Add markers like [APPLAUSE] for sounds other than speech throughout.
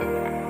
Thank you.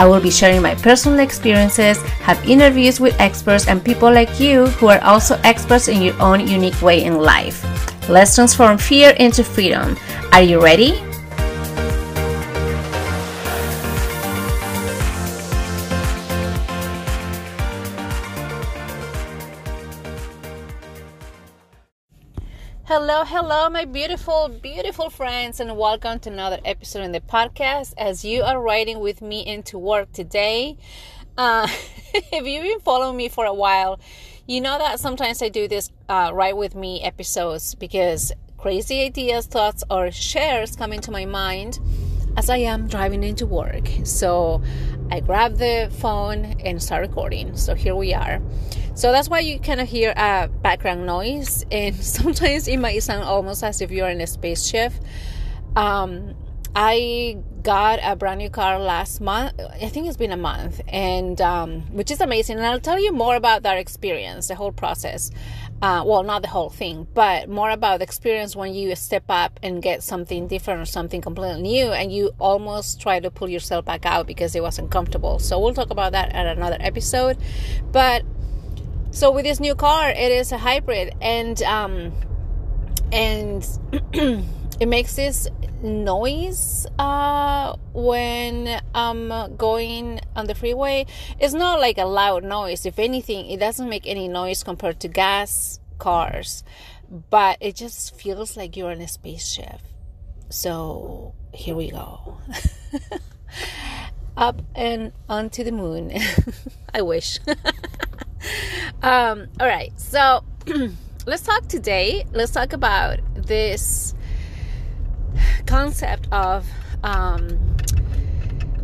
I will be sharing my personal experiences, have interviews with experts and people like you who are also experts in your own unique way in life. Let's transform fear into freedom. Are you ready? Hello, hello, my beautiful, beautiful friends, and welcome to another episode in the podcast. As you are riding with me into work today, uh, [LAUGHS] if you've been following me for a while, you know that sometimes I do this uh, ride with me episodes because crazy ideas, thoughts, or shares come into my mind as I am driving into work. So I grab the phone and start recording. So here we are. So that's why you kind of hear a background noise, and [LAUGHS] sometimes it might sound almost as if you're in a spaceship. Um, I got a brand new car last month. I think it's been a month, and um, which is amazing. And I'll tell you more about that experience, the whole process. Uh, well, not the whole thing, but more about the experience when you step up and get something different or something completely new, and you almost try to pull yourself back out because it wasn't comfortable. So we'll talk about that at another episode. But so with this new car, it is a hybrid, and um, and [CLEARS THROAT] it makes this noise uh, when I'm going on the freeway. It's not like a loud noise. If anything, it doesn't make any noise compared to gas cars, but it just feels like you're in a spaceship. So here we go. [LAUGHS] Up and onto the moon. [LAUGHS] I wish. [LAUGHS] [LAUGHS] um, all right, so [CLEARS THROAT] let's talk today. Let's talk about this concept of um,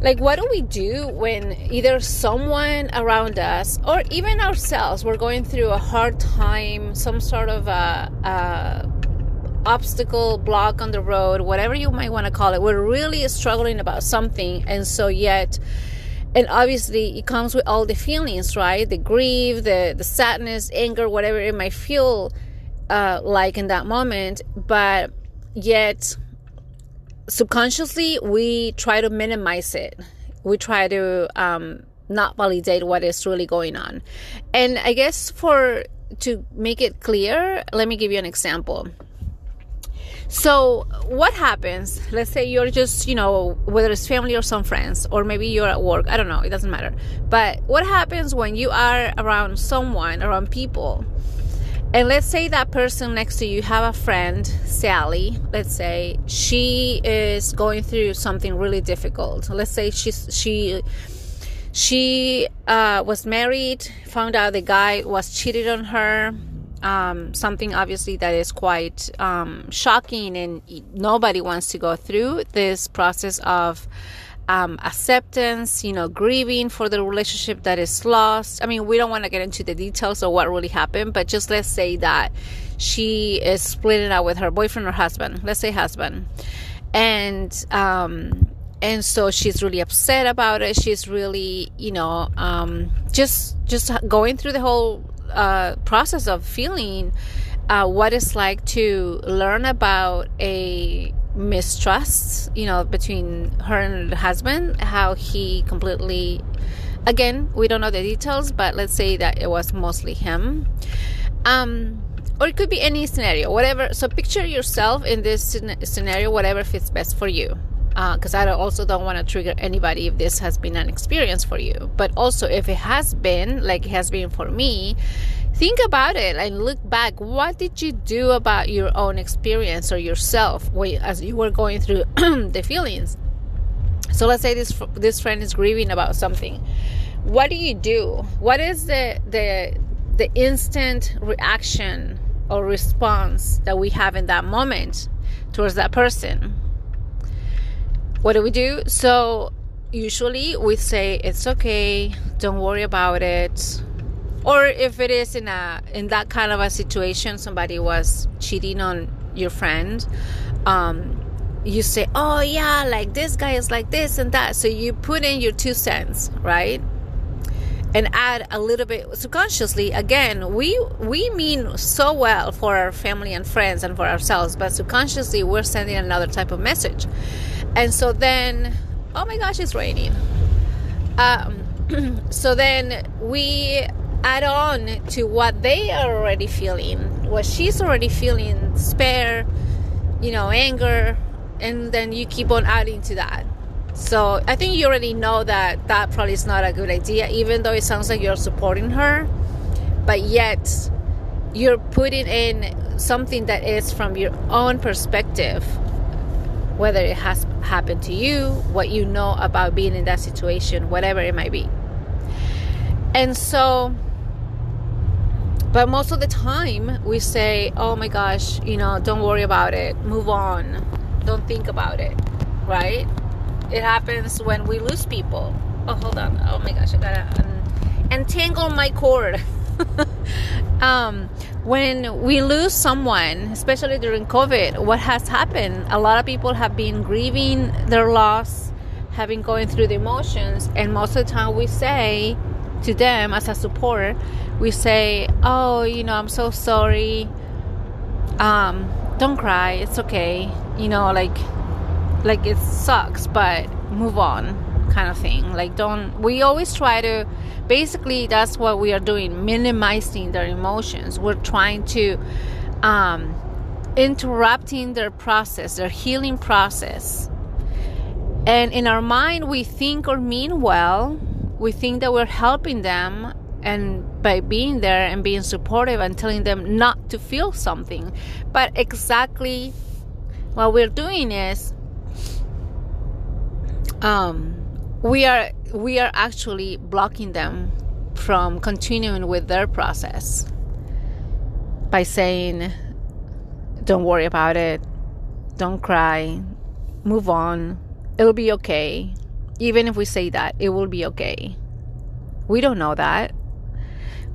like what do we do when either someone around us or even ourselves we're going through a hard time some sort of a, a obstacle block on the road whatever you might want to call it we're really struggling about something and so yet and obviously it comes with all the feelings right? The grief the the sadness anger whatever it might feel uh, like in that moment. But yet subconsciously we try to minimize it. We try to um, not validate what is really going on. And i guess for to make it clear let me give you an example so what happens let's say you're just you know whether it's family or some friends or maybe you're at work i don't know it doesn't matter but what happens when you are around someone around people and let's say that person next to you have a friend, Sally, let's say she is going through something really difficult. Let's say she's she she uh, was married, found out the guy was cheated on her. Um, something obviously that is quite um, shocking, and nobody wants to go through this process of um, acceptance, you know, grieving for the relationship that is lost. I mean, we don't want to get into the details of what really happened, but just let's say that she is splitting up with her boyfriend or husband. Let's say husband, and um, and so she's really upset about it. She's really, you know, um, just just going through the whole uh, process of feeling uh, what it's like to learn about a mistrust, you know, between her and the husband, how he completely, again, we don't know the details, but let's say that it was mostly him. Um, or it could be any scenario, whatever. So picture yourself in this scenario, whatever fits best for you. Because uh, I also don't want to trigger anybody if this has been an experience for you. But also, if it has been, like it has been for me, think about it and look back what did you do about your own experience or yourself as you were going through [CLEARS THROAT] the feelings so let's say this this friend is grieving about something what do you do what is the the the instant reaction or response that we have in that moment towards that person. What do we do? So usually we say it's okay, don't worry about it. Or if it is in a in that kind of a situation, somebody was cheating on your friend, um, you say, "Oh yeah, like this guy is like this and that." So you put in your two cents, right? and add a little bit subconsciously again we we mean so well for our family and friends and for ourselves but subconsciously we're sending another type of message and so then oh my gosh it's raining. Um, [CLEARS THROAT] so then we add on to what they are already feeling what she's already feeling despair you know anger and then you keep on adding to that. So I think you already know that that probably is not a good idea, even though it sounds like you're supporting her, but yet you're putting in something that is from your own perspective, whether it has happened to you, what you know about being in that situation, whatever it might be. And so, but most of the time we say, oh my gosh, you know, don't worry about it, move on, don't think about it, right? it happens when we lose people. Oh, hold on. Oh my gosh, I gotta untangle my cord. [LAUGHS] [LAUGHS] um, when we lose someone, especially during COVID, what has happened? A lot of people have been grieving their loss, been going through the emotions, and most of the time we say to them as a support, we say, "Oh, you know, I'm so sorry. Um, don't cry. It's okay. You know, like." like it sucks but move on kind of thing. Like don't we always try to basically that's what we are doing minimizing their emotions. We're trying to um, interrupting their process their healing process. And in our mind we think or mean well. We think that we're helping them and by being there and being supportive and telling them not to feel something. But exactly what we're doing is um, we are we are actually blocking them from continuing with their process by saying don't worry about it. Don't cry. Move on. It'll be okay. Even if we say that it will be okay. We don't know that.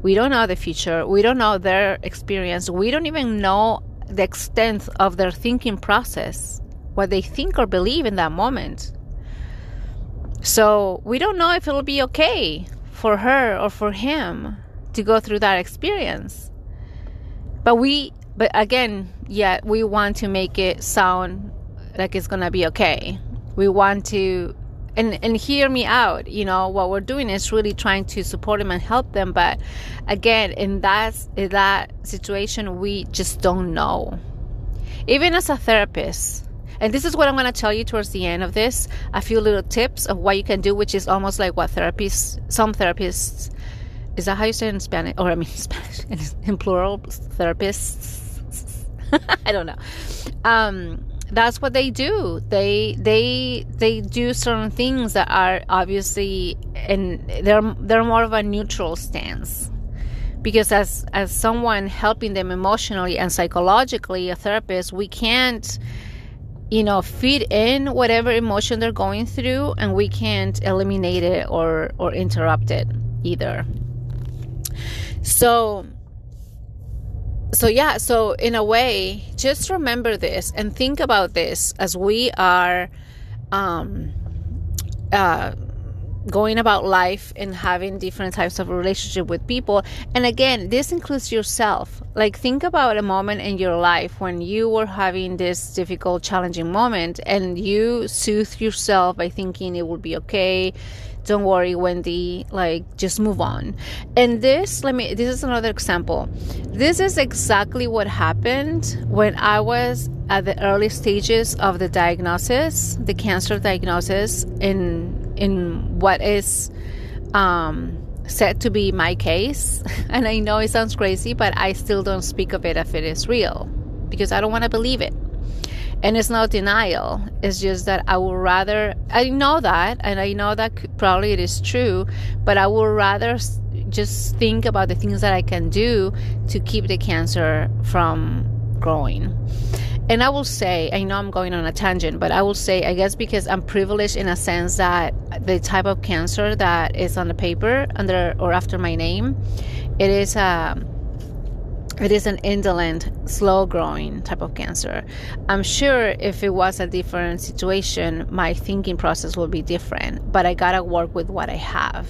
We don't know the future. We don't know their experience. We don't even know the extent of their thinking process what they think or believe in that moment so we don't know if it'll be okay for her or for him to go through that experience. But we, but again, yeah, we want to make it sound like it's gonna be okay. We want to, and and hear me out. You know what we're doing is really trying to support them and help them. But again, in that in that situation, we just don't know. Even as a therapist, and this is what I'm going to tell you towards the end of this a few little tips of what you can do, which is almost like what therapists, some therapists, is that how you say it in Spanish? Or I mean, [LAUGHS] Spanish, in plural, therapists. [LAUGHS] I don't know. Um, that's what they do. They they they do certain things that are obviously and they're they're more of a neutral stance because as as someone helping them emotionally and psychologically a therapist we can't you know feed in whatever emotion they're going through and we can't eliminate it or or interrupt it either. So so yeah so in a way just remember this and think about this as we are um uh going about life and having different types of relationship with people. And again this includes yourself. Like think about a moment in your life when you were having this difficult challenging moment and you soothe yourself by thinking it will be okay don't worry wendy like just move on and this let me this is another example this is exactly what happened when i was at the early stages of the diagnosis the cancer diagnosis in in what is um, said to be my case. [LAUGHS] And I know it sounds crazy, but I still don't speak of it if it is real because I don't want to believe it. And it's not denial. It's just that I would rather, I know that, and I know that probably it is true, but I would rather just think about the things that I can do to keep the cancer from growing. And I will say, I know I'm going on a tangent, but I will say, I guess because I'm privileged in a sense that the type of cancer that is on the paper under or after my name, it is a um, it is an indolent, slow growing type of cancer. I'm sure if it was a different situation, my thinking process would be different, but I gotta work with what I have.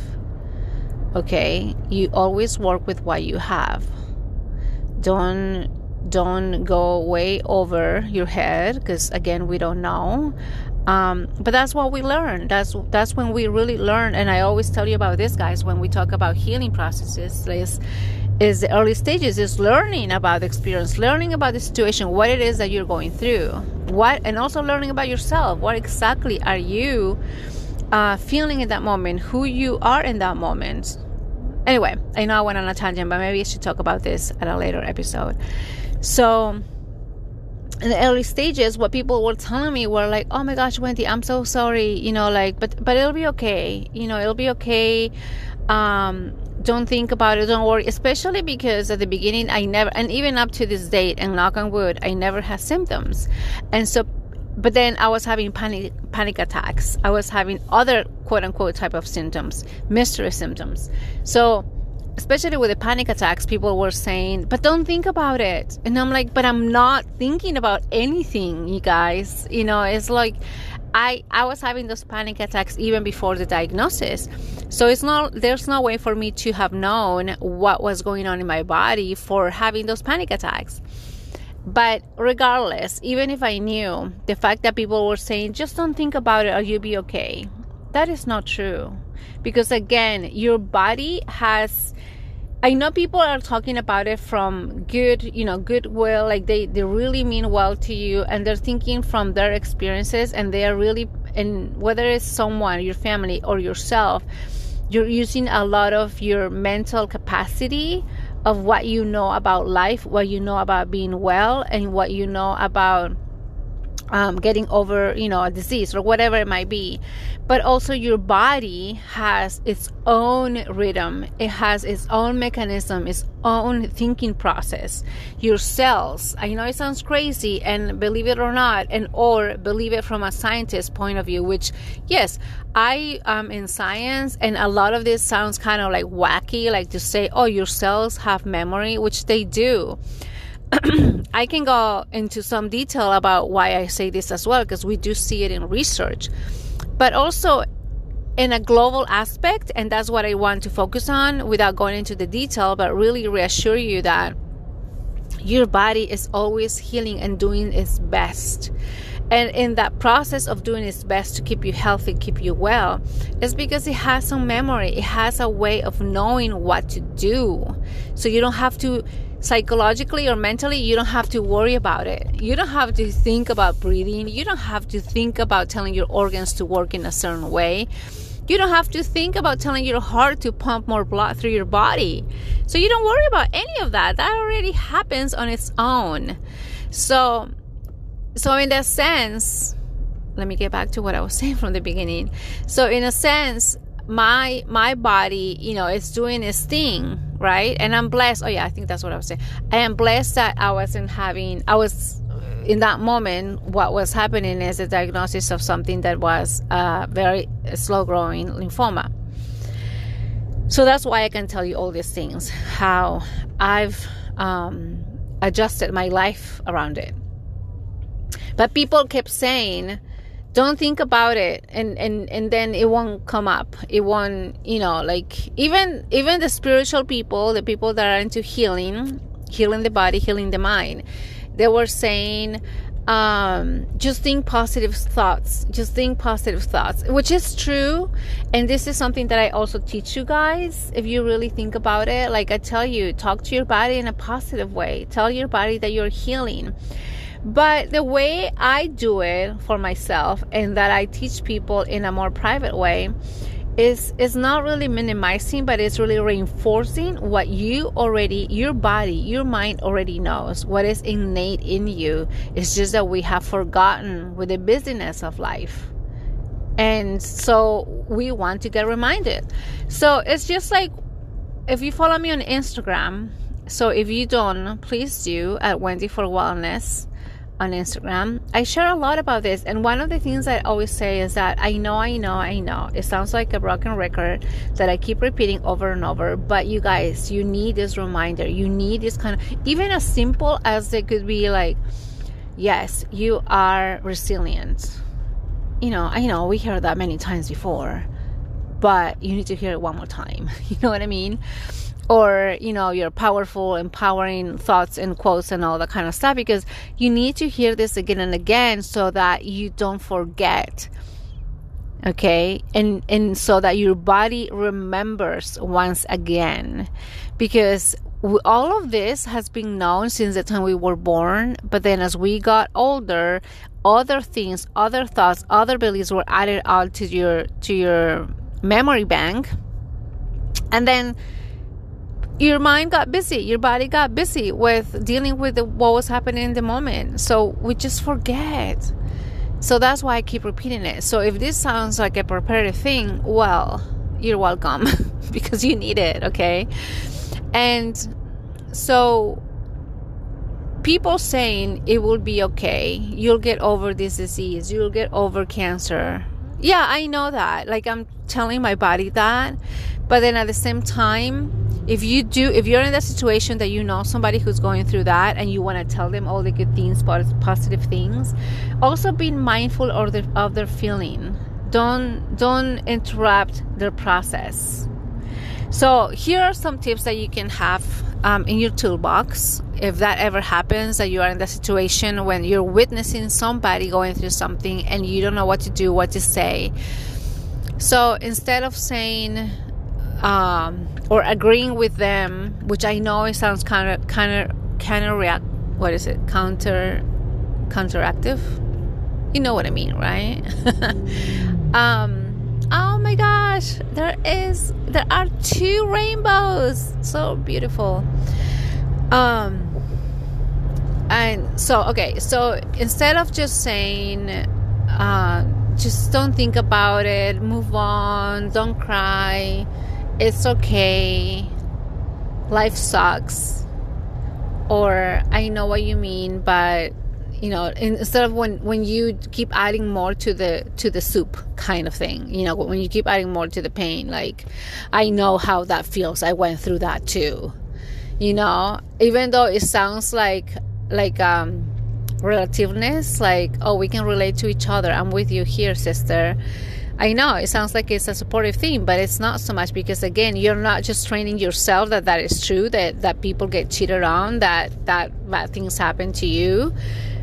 Okay? You always work with what you have. Don't don't go way over your head because again we don't know um, but that's what we learn that's that's when we really learn and i always tell you about this guys when we talk about healing processes is is the early stages is learning about the experience learning about the situation what it is that you're going through. What and also learning about yourself. What exactly are you uh, feeling in that moment? Who you are in that moment. Anyway i know i went on a tangent but maybe i should talk about this at a later episode. So in the early stages what people were telling me were like oh my gosh wendy i'm so sorry you know like but but it'll be okay. You know it'll be okay um don't think about it don't worry especially because at the beginning i never and even up to this date and knock on wood i never had symptoms. And so but then i was having panic panic attacks. I was having other quote unquote type of symptoms mystery symptoms. So especially with the panic attacks people were saying but don't think about it. And i'm like but i'm not thinking about anything you guys. You know it's like I I was having those panic attacks even before the diagnosis. So it's not there's no way for me to have known what was going on in my body for having those panic attacks. But regardless, even if I knew, the fact that people were saying just don't think about it or you'll be okay. That is not true. Because again, your body has I know people are talking about it from good, you know, goodwill, like they, they really mean well to you and they're thinking from their experiences and they are really, and whether it's someone, your family, or yourself, you're using a lot of your mental capacity of what you know about life, what you know about being well, and what you know about um, getting over, you know, a disease or whatever it might be. But also, your body has its own rhythm, it has its own mechanism, its own thinking process. Your cells, I know it sounds crazy, and believe it or not, and or believe it from a scientist point of view, which, yes, I am in science, and a lot of this sounds kind of like wacky, like to say, oh, your cells have memory, which they do [CLEARS THROAT] I can go into some detail about why I say this as well, because we do see it in research, but also in a global aspect, and that's what I want to focus on without going into the detail, but really reassure you that your body is always healing and doing its best. And in that process of doing its best to keep you healthy, keep you well, it's because it has some memory. It has a way of knowing what to do. So you don't have to psychologically or mentally, you don't have to worry about it. You don't have to think about breathing. You don't have to think about telling your organs to work in a certain way. You don't have to think about telling your heart to pump more blood through your body. So you don't worry about any of that. That already happens on its own. So so in that sense, let me get back to what I was [LAUGHS] saying from the beginning. So in a sense, my my body, you know, is doing its thing right? And I'm blessed. Oh yeah, I think that's what I was saying. I am blessed that I wasn't having. I was in that moment. What was happening is a diagnosis of something that was uh, very slow growing lymphoma. So that's why I can tell you all these things. How I've um, adjusted my life around it. But people kept saying don't think about it and and and then it won't come up. It won't you know like even even the spiritual people the people that are into healing healing the body healing the mind they were saying um, just think positive thoughts just think positive thoughts which is true. And this is something that i also teach you guys if you really think about it. Like i tell you talk to your body in a positive way. Tell your body that you're healing but the way I do it for myself and that I teach people in a more private way is is not really minimizing but it's really reinforcing what you already your body your mind already knows. What is innate in you it's just that we have forgotten with the busyness of life. And so we want to get reminded. So it's just like if you follow me on Instagram, so if you don't, please do at Wendy for Wellness on Instagram. I share a lot about this, and one of the things I always say is that I know, I know, I know. It sounds like a broken record that I keep repeating over and over, but you guys, you need this reminder. You need this kind of, even as simple as it could be like, yes, you are resilient. You know, I know we heard that many times before, but you need to hear it one more time. [LAUGHS] You know what I mean? Or you know your powerful empowering thoughts and quotes and all that kind of stuff because you need to hear this again and again so that you don't forget okay? And and so that your body remembers once again. Because all of this has been known since the time we were born but then as we got older other things other thoughts other beliefs were added on to your to your memory bank. And then your mind got busy, your body got busy with dealing with the, what was happening in the moment. So we just forget. So that's why I keep repeating it. So if this sounds like a repetitive thing, well, you're welcome [LAUGHS] because you need it, okay? And so people saying it will be okay, you'll get over this disease, you'll get over cancer. Yeah, I know that. Like I'm telling my body that. But then at the same time, if you do if you're in that situation that you know somebody who's going through that and you want to tell them all the good things positive things also be mindful of their, of their feeling. Don't don't interrupt their process. So here are some tips that you can have um, in your toolbox. If that ever happens that you are in that situation when you're witnessing somebody going through something and you don't know what to do what to say. So instead of saying um, or agreeing with them, which I know it sounds kind of kind of kind of react. What is it? Counter counteractive. You know what I mean, right? [LAUGHS] um, oh my gosh, there is there are two rainbows. So beautiful. Um, and so okay, so instead of just saying. Uh, just don't think about it move on don't cry it's okay, life sucks, or I know what you mean, but you know instead of when when you keep adding more to the to the soup kind of thing you know when you keep adding more to the pain like i know how that feels. I went through that too. You know even though it sounds like like um relativeness like oh we can relate to each other. I'm with you here sister I know it sounds like it's a supportive thing, but it's not so much because again, you're not just training yourself that that is true that that people get cheated on, that that bad things happen to you,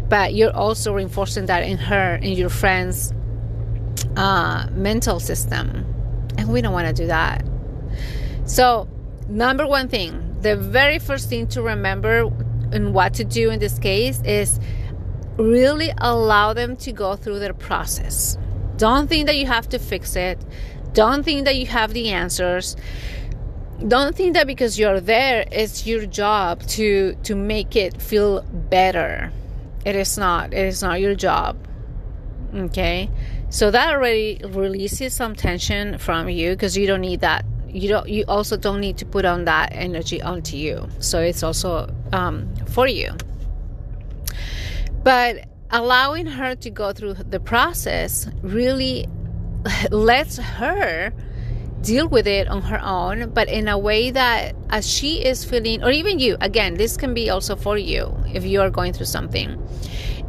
but you're also reinforcing that in her, in your friend's uh, mental system, and we don't want to do that. So, number one thing, the very first thing to remember and what to do in this case is really allow them to go through their process don't think that you have to fix it. Don't think that you have the answers. Don't think that because you're there, it's your job to to make it feel better. It is not. It is not your job. Okay? So that already releases some tension from you because you don't need that you don't you also don't need to put on that energy onto you so it's also um, for you but allowing her to go through the process really [LAUGHS] lets her deal with it on her own, but in a way that as she is feeling, or even you, again, this can be also for you if you are going through something.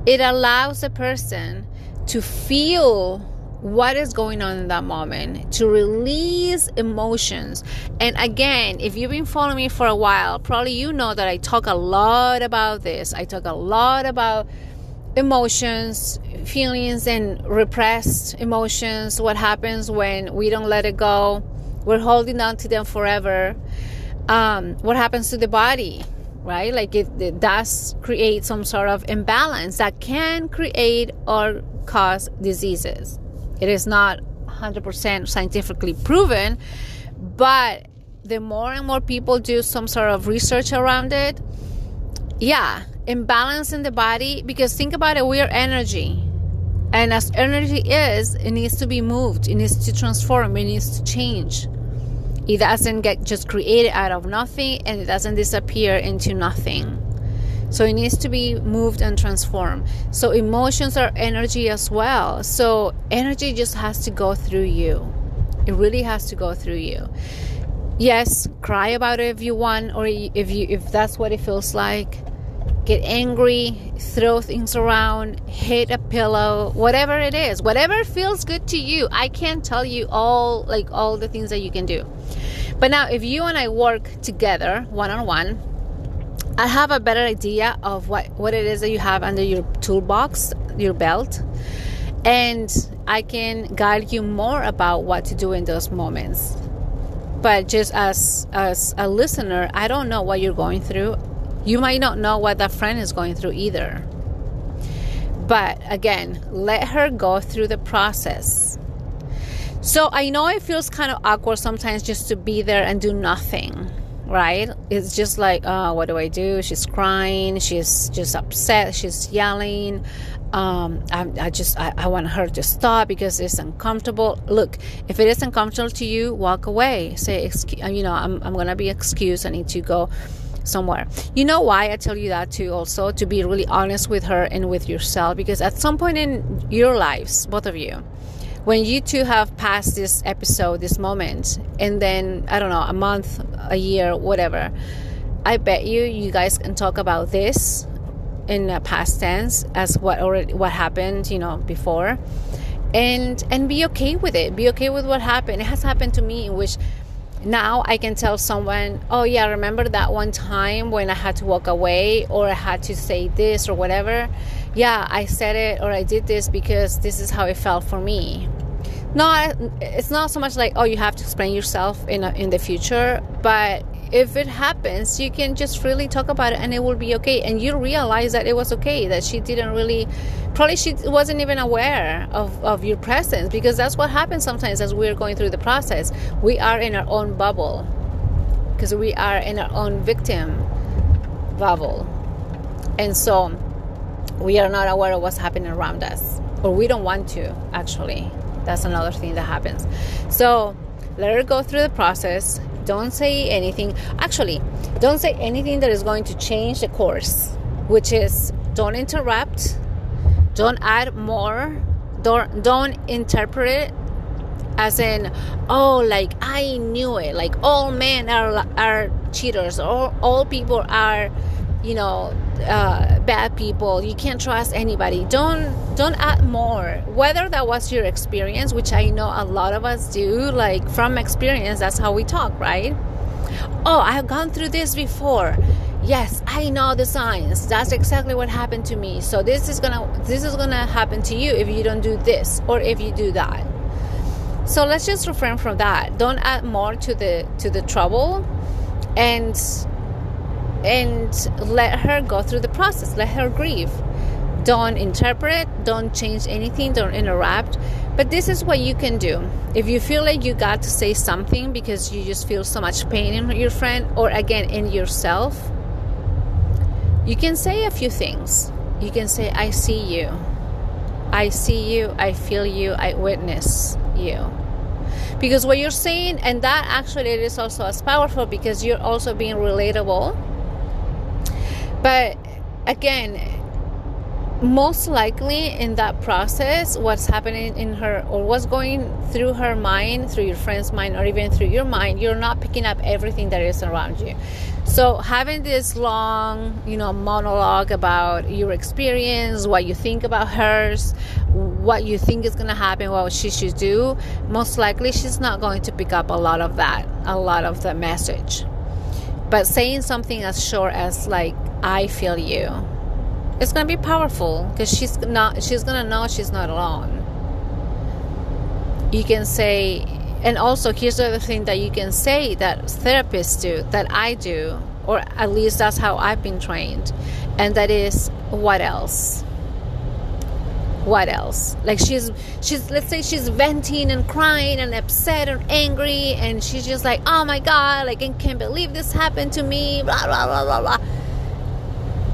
It allows a person to feel what is going on in that moment, to release emotions. And again, if you've been following me for a while, probably you know that I talk a lot about this. I talk a lot about emotions, feelings, and repressed emotions. What happens when we don't let it go? We're holding on to them forever. Um, what happens to the body, right? Like it, it does create some sort of imbalance that can create or cause diseases. It is not 100% scientifically proven, but the more and more people do some sort of research around it, yeah, imbalance in the body because think about it we are energy and as energy is it needs to be moved it needs to transform it needs to change It doesn't get just created out of nothing and it doesn't disappear into nothing. So it needs to be moved and transformed. So emotions are energy as well. So energy just has to go through you. It really has to go through you. Yes, cry about it if you want or if you if that's what it feels like. Get angry, throw things around, hit a pillow, whatever it is. Whatever feels good to you. I can't tell you all like all the things that you can do. But now if you and I work together one on one, I have a better idea of what, what it is that you have under your toolbox, your belt, and I can guide you more about what to do in those moments. But just as as a listener, I don't know what you're going through. You might not know what that friend is going through either. But again, let her go through the process. So I know it feels kind of awkward sometimes just to be there and do nothing right? It's just like, oh, what do I do? She's crying. She's just upset. She's yelling. Um, I, I just, I, I want her to stop because it's uncomfortable. Look, if it is uncomfortable to you, walk away. Say, excuse, you know, I'm, I'm going to be excused. I need to go somewhere. You know why I tell you that too, also to be really honest with her and with yourself, because at some point in your lives, both of you, when you two have passed this episode, this moment, and then I don't know, a month, a year, whatever, I bet you you guys can talk about this in a past tense as what already what happened, you know, before, and and be okay with it. Be okay with what happened. It has happened to me in which now I can tell someone, oh, yeah, remember that one time when I had to walk away or I had to say this or whatever? Yeah, I said it or I did this because this is how it felt for me not it's not so much like oh you have to explain yourself in a, in the future but if it happens you can just freely talk about it and it will be okay and you realize that it was okay that she didn't really probably she wasn't even aware of, of your presence because that's what happens sometimes as we're going through the process we are in our own bubble because we are in our own victim bubble and so we are not aware of what's happening around us or we don't want to actually that's another thing that happens. So let her go through the process. Don't say anything. Actually, don't say anything that is going to change the course, which is don't interrupt, don't add more, don't don't interpret it as in oh like I knew it like all men are are cheaters all all people are you know uh, bad people. You can't trust anybody. Don't don't add more. Whether that was your experience which i know a lot of us do like from experience that's how we talk right? Oh i've gone through this before. Yes i know the signs. That's exactly what happened to me. So this is gonna this is gonna happen to you if you don't do this or if you do that. So let's just refrain from that. Don't add more to the to the trouble. And and let her go through the process. Let her grieve. Don't interpret don't change anything don't interrupt. But this is what you can do. If you feel like you got to say something because you just feel so much pain in your friend or again in yourself you can say a few things. You can say i see you. I see you. I feel you. I witness you. Because what you're saying and that actually it is also as powerful because you're also being relatable but again, most likely in that process, what's happening in her or what's going through her mind, through your friend's mind, or even through your mind, you're not picking up everything that is around you. So, having this long, you know, monologue about your experience, what you think about hers, what you think is going to happen, what she should do, most likely she's not going to pick up a lot of that, a lot of the message. But saying something as short as, like, I feel you. It's gonna be powerful because she's not. She's gonna know she's not alone. You can say, and also here's the other thing that you can say that therapists do, that I do, or at least that's how I've been trained, and that is what else what else like she's she's let's say she's venting and crying and upset and angry and she's just like oh my god like i can't believe this happened to me blah blah blah blah blah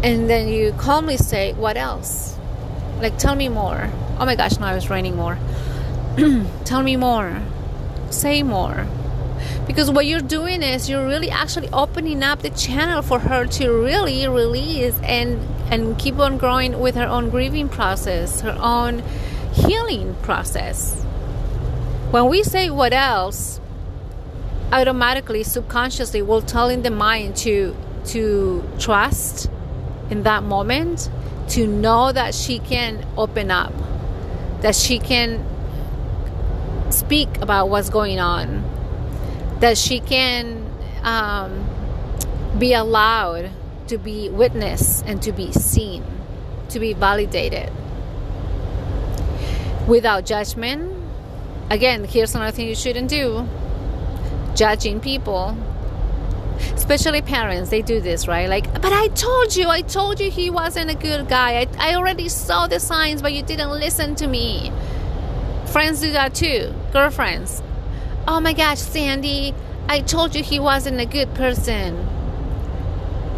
and then you calmly say, What else? Like, tell me more. Oh my gosh, now it's raining more. [CLEARS THROAT] tell me more. Say more. because what you're doing is you're really actually opening up the channel for her to really release and and keep on growing with her own grieving process her own healing process when we say what else automatically subconsciously we're telling the mind to to trust in that moment to know that she can open up that she can speak about what's going on that she can um, be allowed to be witnessed and to be seen to be validated. Without judgment again here's another thing you shouldn't do. Judging people especially parents they do this right? Like but i told you i told you he wasn't a good guy. I, I already saw the signs but you didn't listen to me. Friends do that too. Girlfriends. Oh my gosh sandy i told you he wasn't a good person.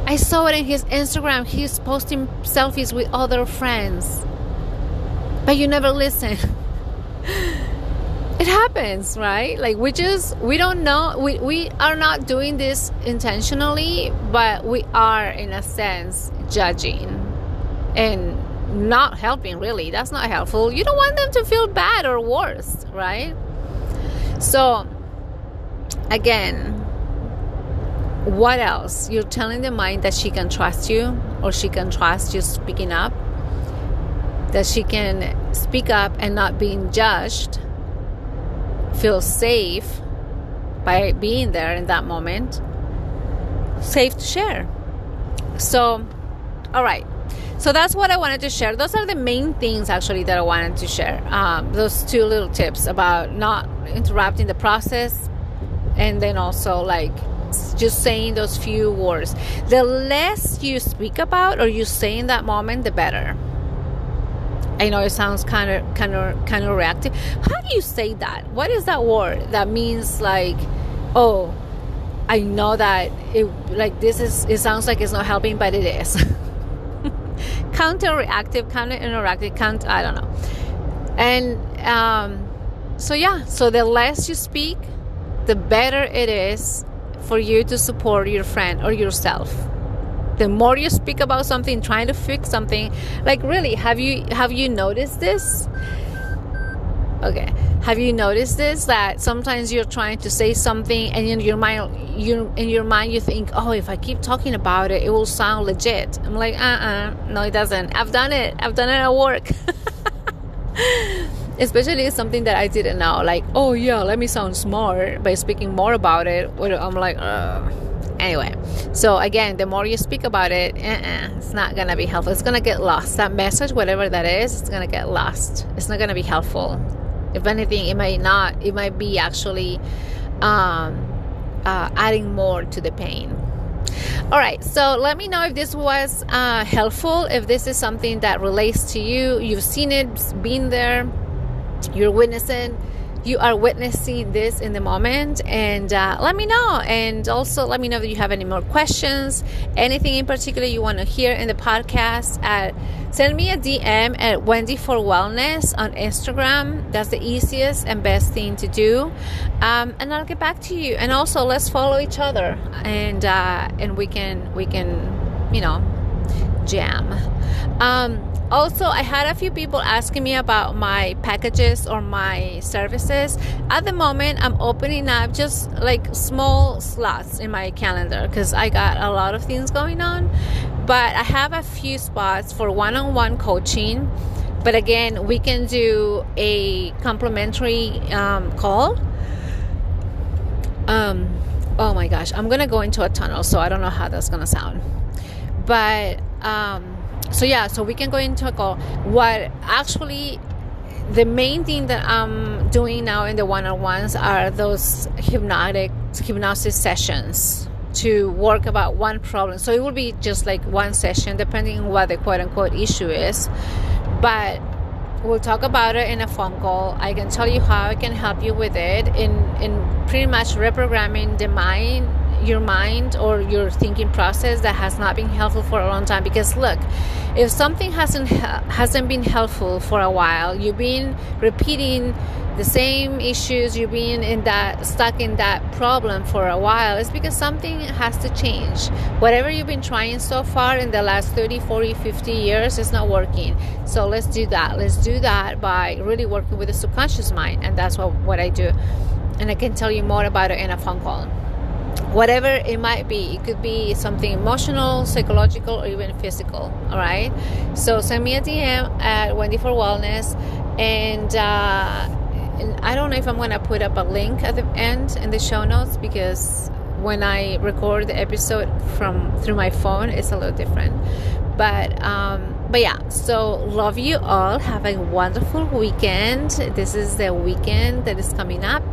I saw it in his instagram. He's posting selfies with other friends. But you never listen [LAUGHS] it happens right? Like we just we don't know we, we are not doing this intentionally but we are in a sense judging and not helping really. That's not helpful. You don't want them to feel bad or worse right? So again what else? You're telling the mind that she can trust you or she can trust you speaking up that she can speak up and not being judged feel safe by being there in that moment, safe to share. So, all right. So that's what I wanted to share. Those are the main things actually that I wanted to share. Um, those two little tips about not interrupting the process and then also like just saying those few words. The less you speak about or you say in that moment, the better. I know it sounds kind of kind of kind of reactive. How do you say that? What is that word that means like, oh, I know that it like this is it sounds like it's not helping, but it is. [LAUGHS] counter reactive, counter interactive, count I don't know. And um, so yeah, so the less you speak, the better it is for you to support your friend or yourself the more you speak about something trying to fix something like really have you have you noticed this? Okay have you noticed this that sometimes you're trying to say something and in your mind you in your mind you think oh if i keep talking about it it will sound legit. I'm like uh-uh no it doesn't. I've done it. I've done it at work. [LAUGHS] Especially something that i didn't know like oh yeah let me sound smart by speaking more about it. I'm like uh Anyway, so again, the more you speak about it, uh-uh, it's not gonna be helpful. It's gonna get lost. That message, whatever that is, it's gonna get lost. It's not gonna be helpful. If anything, it might not. It might be actually um, uh, adding more to the pain. All right, so let me know if this was uh, helpful. If this is something that relates to you, you've seen it, been there, you're witnessing you are witnessing this in the moment and uh, let me know. And also let me know if you have any more questions anything in particular you want to hear in the podcast at send me a dm at wendy for wellness on instagram. That's the easiest and best thing to do. Um, and i'll get back to you. And also let's follow each other and uh, and we can we can you know jam. Um, also i had a few people asking me about my packages or my services. At the moment i'm opening up just like small slots in my calendar because i got a lot of things going on. But i have a few spots for one-on-one coaching. But again we can do a complimentary um, call. Um, oh my gosh i'm gonna go into a tunnel so i don't know how that's gonna sound. But um, so yeah so we can go into a call. What actually the main thing that i'm doing now in the one-on-ones are those hypnotic hypnosis sessions to work about one problem. So it will be just like one session depending on what the quote-unquote issue is. But we'll talk about it in a phone call. I can tell you how i can help you with it in in pretty much reprogramming the mind your mind or your thinking process that has not been helpful for a long time. Because look if something hasn't hasn't been helpful for a while you've been repeating the same issues you've been in that stuck in that problem for a while it's because something has to change. Whatever you've been trying so far in the last 30 40 50 years is not working. So let's do that. Let's do that by really working with the subconscious mind. And that's what, what i do. And i can tell you more about it in a phone call whatever it might be it could be something emotional psychological or even physical all right so send me a dm at wendy for wellness and uh, and I don't know if I'm to put up a link at the end in the show notes because when I record the episode from through my phone, it's a little different. But um, but yeah, so love you all. Have a wonderful weekend. This is the weekend that is coming up,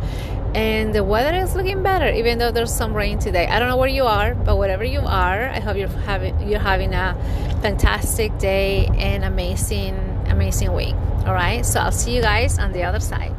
and the weather is looking better, even though there's some rain today. I don't know where you are, but wherever you are, I hope you're having you're having a fantastic day and amazing amazing week. All right, so I'll see you guys on the other side.